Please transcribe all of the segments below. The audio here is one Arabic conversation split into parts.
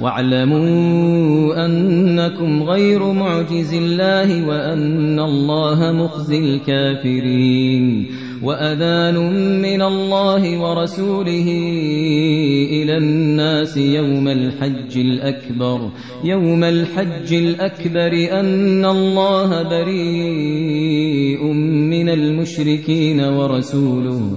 واعلموا أنكم غير معجز الله وأن الله مخزي الكافرين وأذان من الله ورسوله إلى الناس يوم الحج الأكبر يوم الحج الأكبر أن الله بريء من المشركين ورسوله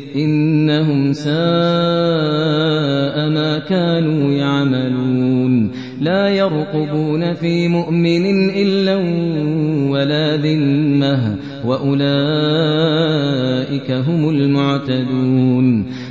إنهم ساء ما كانوا يعملون. لا يرقبون في مؤمن إلا ولا ذمة وأولئك هم المعتدون.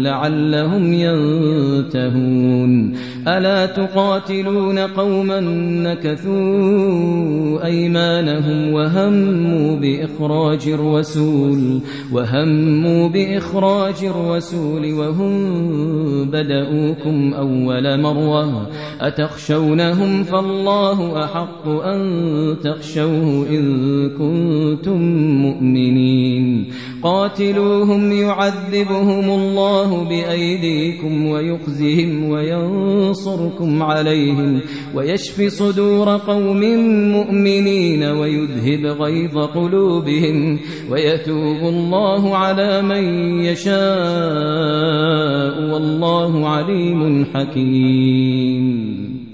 لعلهم ينتهون. ألا تقاتلون قوما نكثوا أيمانهم وهموا بإخراج الرسول وهموا بإخراج الرسول وهم بدؤوكم أول مرة. أتخشونهم فالله أحق أن تخشوه إن كنتم مؤمنين. قاتلوهم يعذبهم الله بأيديكم ويخزهم وينصركم عليهم ويشفي صدور قوم مؤمنين ويذهب غيظ قلوبهم ويتوب الله على من يشاء والله عليم حكيم.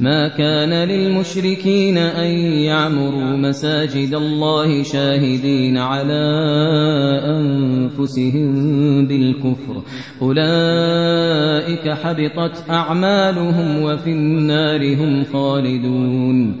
ما كان للمشركين أن يعمروا مساجد الله شاهدين على أنفسهم بالكفر. أولئك حبطت أعمالهم وفي النار هم خالدون.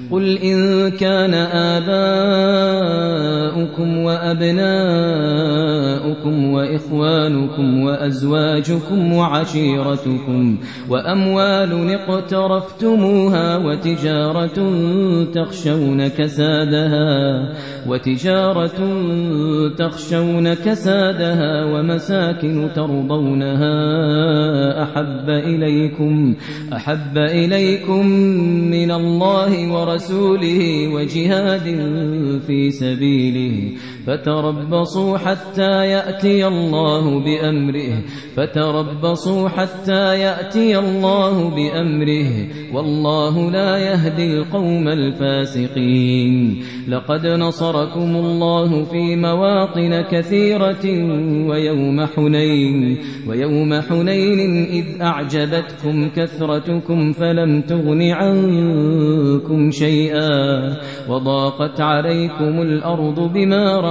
قل إن كان آباؤكم وأبناؤكم وإخوانكم وأزواجكم وعشيرتكم وأموال اقترفتموها وتجارة تخشون كسادها وتجارة تخشون كسادها ومساكن ترضونها أحب إليكم أحب إليكم من الله ورسوله وجهاد في سبيله فتربصوا حتى يأتي الله بأمره. فتربصوا حتى يأتي الله بأمره. والله لا يهدي القوم الفاسقين. لقد نصركم الله في مواطن كثيرة ويوم حنين. ويوم حنين إذ أعجبتكم كثرتكم فلم تغن عنكم شيئا. وضاقت عليكم الأرض بما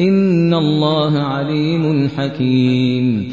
إن الله عليم حكيم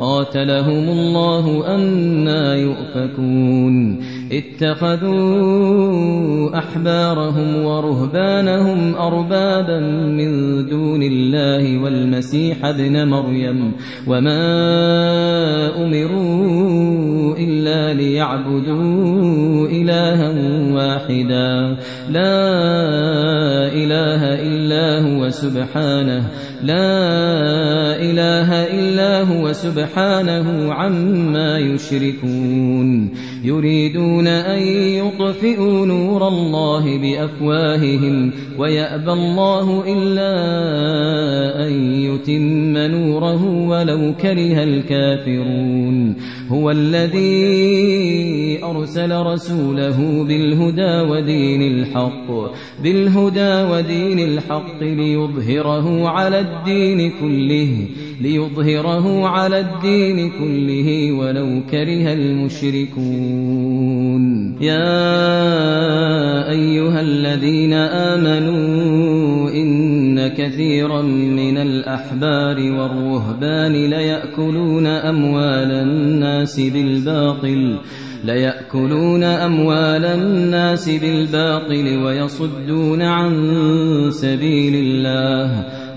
قاتلهم الله أنا يؤفكون. اتخذوا أحبارهم ورهبانهم أربابا من دون الله والمسيح ابن مريم. وما أمروا إلا ليعبدوا إلها واحدا. لا إله إلا هو سبحانه. لا إله إلا هو سبحانه عما يشركون. يريدون أن يطفئوا نور الله بأفواههم ويأبى الله إلا أن يتم نوره ولو كره الكافرون. هو الذي أرسل رسوله بالهدى ودين الحق بالهدى ودين الحق ليظهره على الدين كله ليظهره على الدين كله ولو كره المشركون. يا أيها الذين آمنوا إن كثيرا من الأحبار والرهبان ليأكلون أموال الناس بالباطل ليأكلون أموال الناس بالباطل ويصدون عن سبيل الله.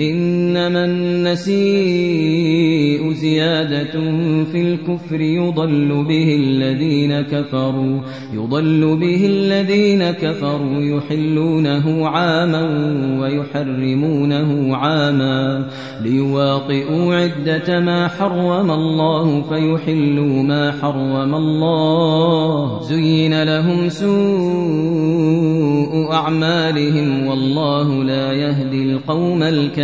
إنما النسيء زيادة في الكفر يضل به الذين كفروا يضل به الذين كفروا يحلونه عاما ويحرمونه عاما ليواطئوا عدة ما حرم الله فيحلوا ما حرم الله. زين لهم سوء أعمالهم والله لا يهدي القوم الكافرين.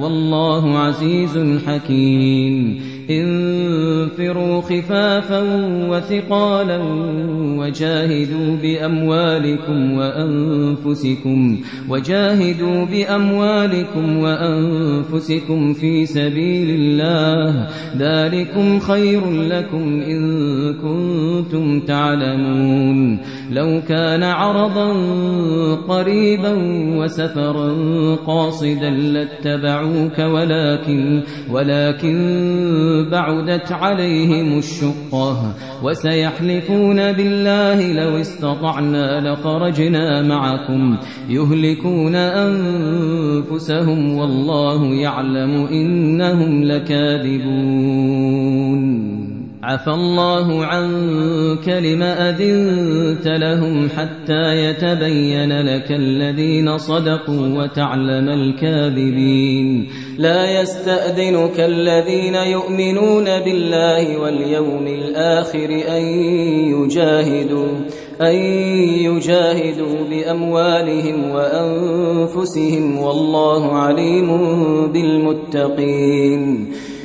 والله عزيز حكيم. انفروا خفافا وثقالا وجاهدوا بأموالكم وأنفسكم وجاهدوا بأموالكم وأنفسكم في سبيل الله ذلكم خير لكم إن كنتم تعلمون لو كان عرضا قريبا وسفرا قاصدا لاتبعوك ولكن ولكن بعدت عليهم الشقة وسيحلفون بالله لو استطعنا لخرجنا معكم يهلكون أنفسهم والله يعلم إنهم لكاذبون عفى الله عنك لما أذنت لهم حتى يتبين لك الذين صدقوا وتعلم الكاذبين. لا يستأذنك الذين يؤمنون بالله واليوم الآخر أن يجاهدوا أن يجاهدوا بأموالهم وأنفسهم والله عليم بالمتقين.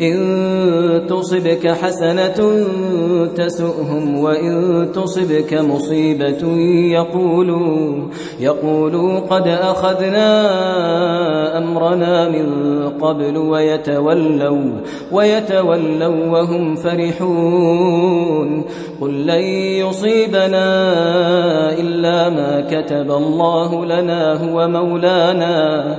إن تصبك حسنة تسؤهم وإن تصبك مصيبة يقولوا يقولوا قد أخذنا أمرنا من قبل ويتولوا ويتولوا وهم فرحون قل لن يصيبنا إلا ما كتب الله لنا هو مولانا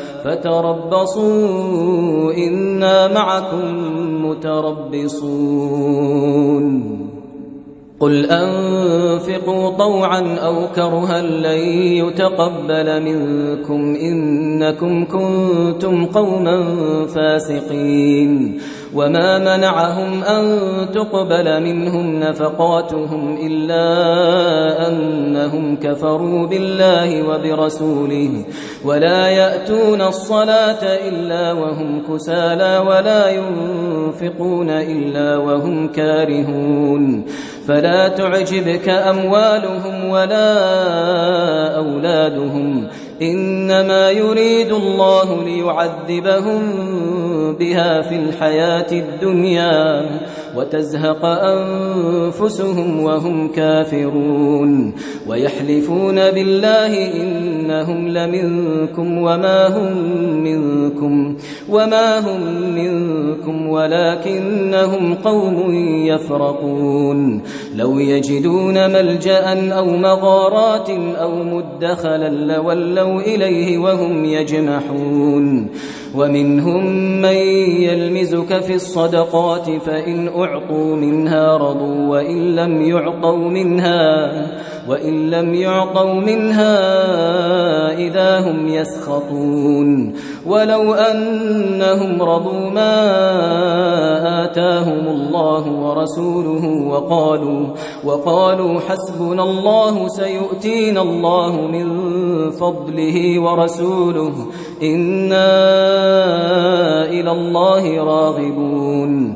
فتربصوا إنا معكم متربصون. قل أنفقوا طوعا أو كرها لن يتقبل منكم إنكم كنتم قوما فاسقين وما منعهم أن تقبل منهم نفقاتهم إلا أنهم كفروا بالله وبرسوله ولا يأتون الصلاة إلا وهم كسالى ولا ينفقون إلا وهم كارهون فلا تعجبك أموالهم ولا أولادهم إنما يريد الله ليعذبهم بها في الحياة الدنيا وتزهق أنفسهم وهم كافرون ويحلفون بالله إنهم لمنكم وما هم منكم وما هم منكم ولكنهم قوم يفرقون لو يجدون ملجأ أو مغارات أو مدخلا لولوا إليه وهم يجمحون. ومنهم من يلمزك في الصدقات فإن أعطوا منها رضوا وإن لم يعطوا منها وإن لم يعطوا منها إذا هم يسخطون. ولو أنهم رضوا ما آتاهم الله ورسوله وقالوا وقالوا حسبنا الله سيؤتينا الله من فضله ورسوله إنا إلى الله راغبون.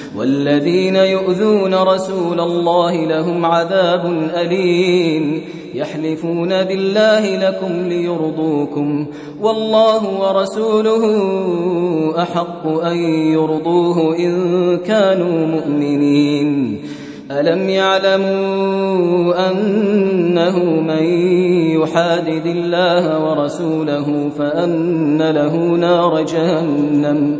والذين يؤذون رسول الله لهم عذاب أليم. يحلفون بالله لكم ليرضوكم. والله ورسوله أحق أن يرضوه إن كانوا مؤمنين. ألم يعلموا أنه من يحادد الله ورسوله فأن له نار جهنم.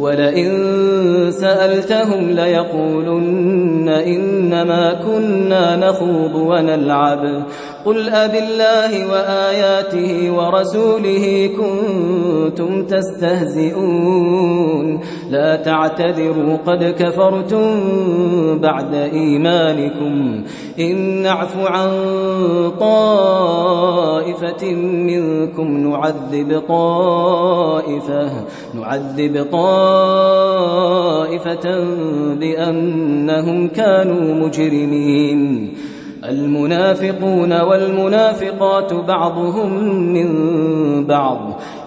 ولئن سألتهم ليقولن إنما كنا نخوض ونلعب. قل أب الله وآياته ورسوله كنتم تستهزئون. لا تعتذروا قد كفرتم بعد إيمانكم. إن نعف عن طائفة منكم نعذب طائفة نعذب طائفة بأنهم كانوا مجرمين المنافقون والمنافقات بعضهم من بعض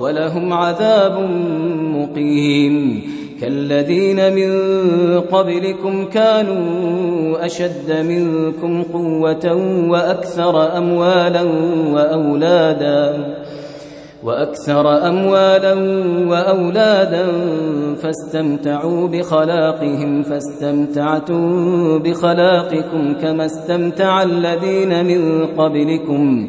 ولهم عذاب مقيم. كالذين من قبلكم كانوا أشد منكم قوة وأكثر أموالا وأولادا وأكثر أموالا وأولادا فاستمتعوا بخلاقهم فاستمتعتم بخلاقكم كما استمتع الذين من قبلكم.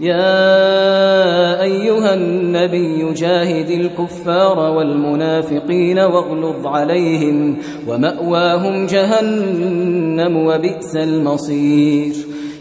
يا أيها النبي جاهد الكفار والمنافقين واغلظ عليهم ومأواهم جهنم وبئس المصير.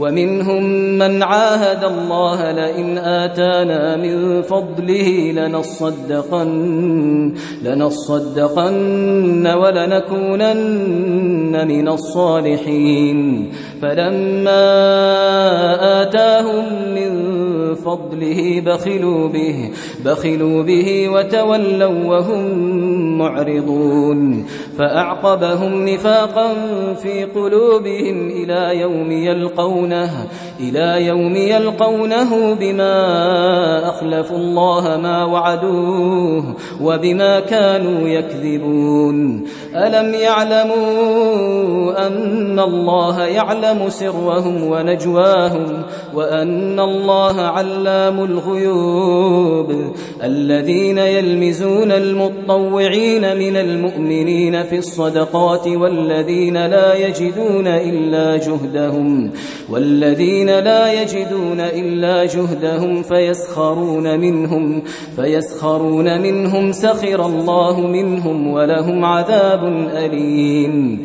ومنهم من عاهد الله لئن آتانا من فضله لنصدقن لنصدقن ولنكونن من الصالحين. فلما آتاهم من فضله بخلوا به بخلوا به وتولوا وهم معرضون. فأعقبهم نفاقا في قلوبهم إلى يوم يلقونه إلى يوم يلقونه بما أخلفوا الله ما وعدوه وبما كانوا يكذبون. ألم يعلموا أن الله يعلم سرهم ونجواهم وأن الله علام الغيوب؟ الذين يلمزون المطوعين من المؤمنين في الصدقات والذين لا يجدون إلا جهدهم والذين لا يجدون إلا جهدهم فيسخرون منهم فيسخرون منهم سخر الله منهم ولهم عذاب أليم.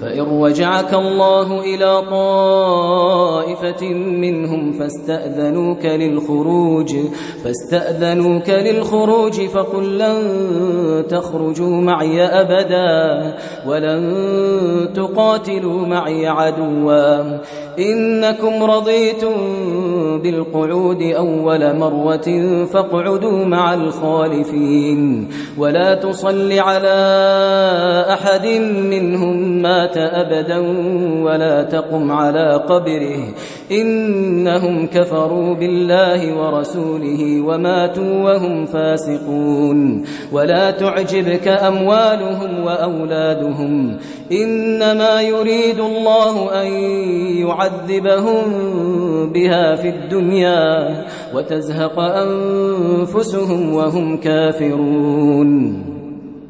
فإن رجعك الله إلى طائفة منهم فاستأذنوك للخروج فاستأذنوك للخروج فقل لن تخرجوا معي أبدا ولن تقاتلوا معي عدوا. إنكم رضيتم بالقعود أول مرة فاقعدوا مع الخالفين ولا تصل على أحد منهم مات أبدا ولا تقم على قبره. إنهم كفروا بالله ورسوله وماتوا وهم فاسقون. ولا تعجبك أموالهم وأولادهم. إنما يريد الله أن يعذبهم بها في الدنيا وتزهق أنفسهم وهم كافرون.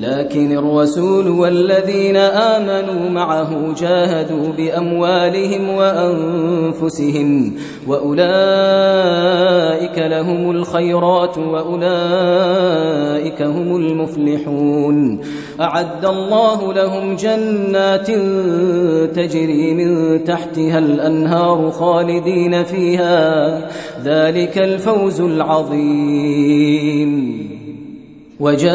لكن الرسول والذين آمنوا معه جاهدوا بأموالهم وأنفسهم وأولئك لهم الخيرات وأولئك هم المفلحون. أعد الله لهم جنات تجري من تحتها الأنهار خالدين فيها. ذلك الفوز العظيم. وجاء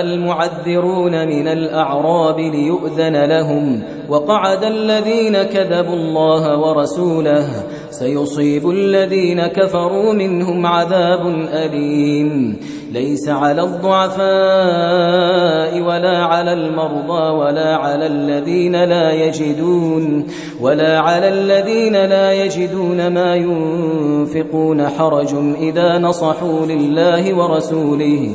المعذرون من الأعراب ليؤذن لهم وقعد الذين كذبوا الله ورسوله سيصيب الذين كفروا منهم عذاب أليم. ليس على الضعفاء ولا على المرضى ولا على الذين لا يجدون ولا على الذين لا يجدون ما ينفقون حرج إذا نصحوا لله ورسوله.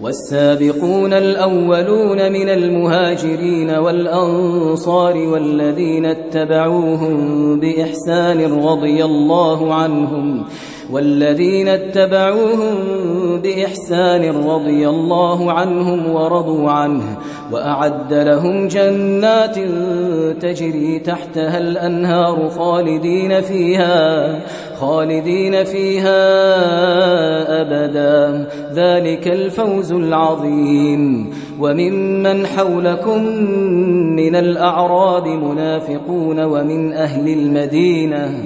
والسابقون الأولون من المهاجرين والأنصار والذين اتبعوهم بإحسان رضي الله عنهم والذين اتبعوهم بإحسان رضي الله عنهم ورضوا عنه وأعد لهم جنات تجري تحتها الأنهار خالدين فيها خالدين فيها أبدا. ذلك الفوز العظيم. وممن حولكم من الأعراب منافقون ومن أهل المدينة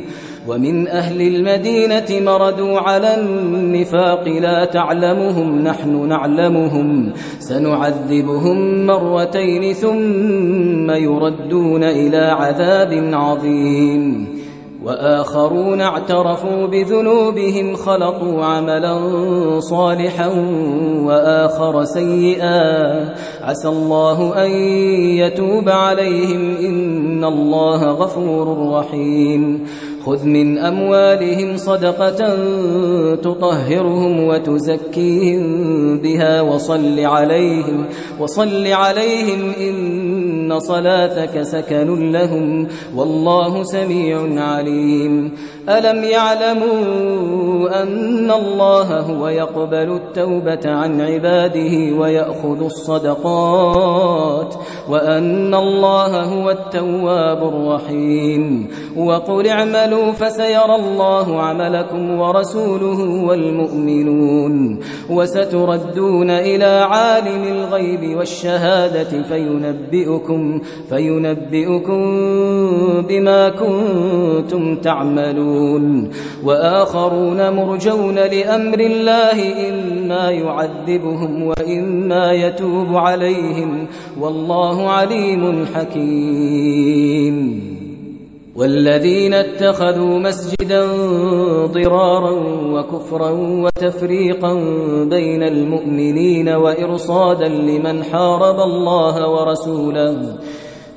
ومن أهل المدينة مردوا على النفاق لا تعلمهم نحن نعلمهم. سنعذبهم مرتين ثم يردون إلى عذاب عظيم. وآخرون اعترفوا بذنوبهم خلطوا عملا صالحا وآخر سيئا. عسى الله أن يتوب عليهم إن الله غفور رحيم. خذ من أموالهم صدقة تطهرهم وتزكيهم بها وصل عليهم وصل عليهم إن صلاتك سكن لهم والله سميع عليم ألم يعلموا أن الله هو يقبل التوبة عن عباده ويأخذ الصدقات وأن الله هو التواب الرحيم وقل اعملوا فسيرى الله عملكم ورسوله والمؤمنون وستردون إلى عالم الغيب والشهادة فينبئكم فينبئكم بما كنتم تعملون وآخرون مرجون لأمر الله إما يعذبهم وإما يتوب عليهم والله عليم حكيم والذين اتخذوا مسجدا ضرارا وكفرا وتفريقا بين المؤمنين وإرصادا لمن حارب الله ورسوله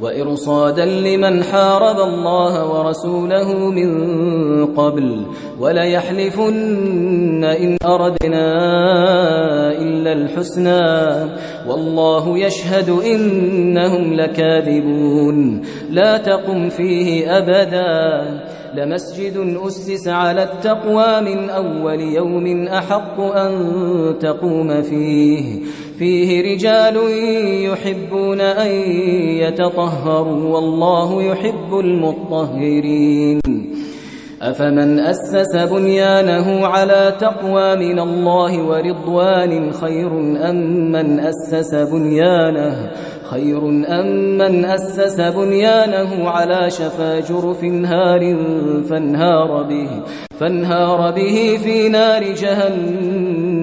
وإرصادا لمن حارب الله ورسوله من قبل وليحلفن إن أردنا إلا الحسنى والله يشهد إنهم لكاذبون لا تقم فيه أبدا لمسجد أسس على التقوى من أول يوم أحق أن تقوم فيه فيه رجال يحبون أن يتطهروا والله يحب المطهرين. أفمن أسس بنيانه على تقوى من الله ورضوان خير أم من أسس بنيانه؟ خير أم من أسس بنيانه على شفا جرف هار فانهار به فانهار به في نار جهنم.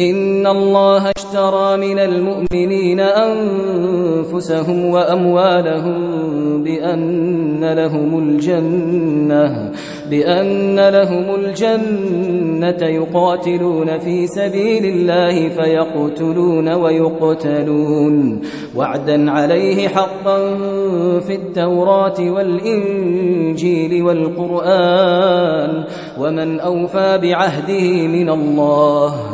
إن الله اشترى من المؤمنين أنفسهم وأموالهم بأن لهم الجنة بأن لهم الجنة يقاتلون في سبيل الله فيقتلون ويقتلون. وعدا عليه حقا في التوراة والإنجيل والقرآن ومن أوفى بعهده من الله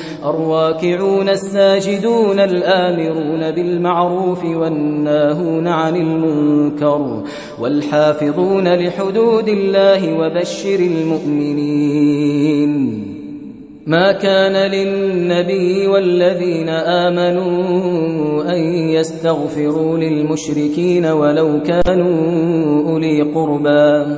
الراكعون الساجدون الآمرون بالمعروف والناهون عن المنكر والحافظون لحدود الله وبشر المؤمنين. ما كان للنبي والذين آمنوا أن يستغفروا للمشركين ولو كانوا أولي قربى.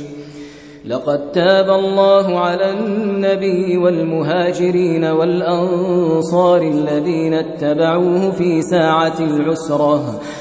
لقد تاب الله على النبي والمهاجرين والأنصار الذين اتبعوه في ساعة العسرة.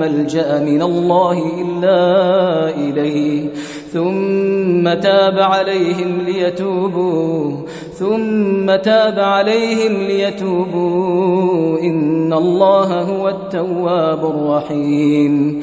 ملجأ من الله إلا إليه. ثم تاب عليهم ليتوبوا. ثم تاب عليهم ليتوبوا. إن الله هو التواب الرحيم.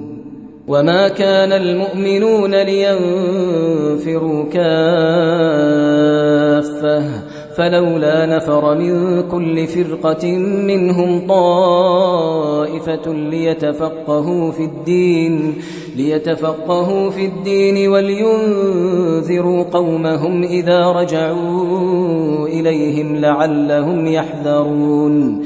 وما كان المؤمنون لينفروا كافة فلولا نفر من كل فرقة منهم طائفة ليتفقهوا في الدين ليتفقهوا في الدين ولينذروا قومهم إذا رجعوا إليهم لعلهم يحذرون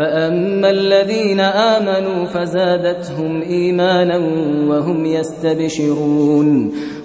فأما الذين آمنوا فزادتهم إيمانا وهم يستبشرون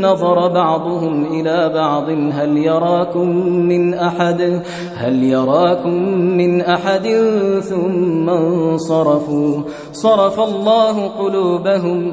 نظر بعضهم إلى بعض هل يراكم من أحد هل يراكم من أحد ثم انصرفوا صرف الله قلوبهم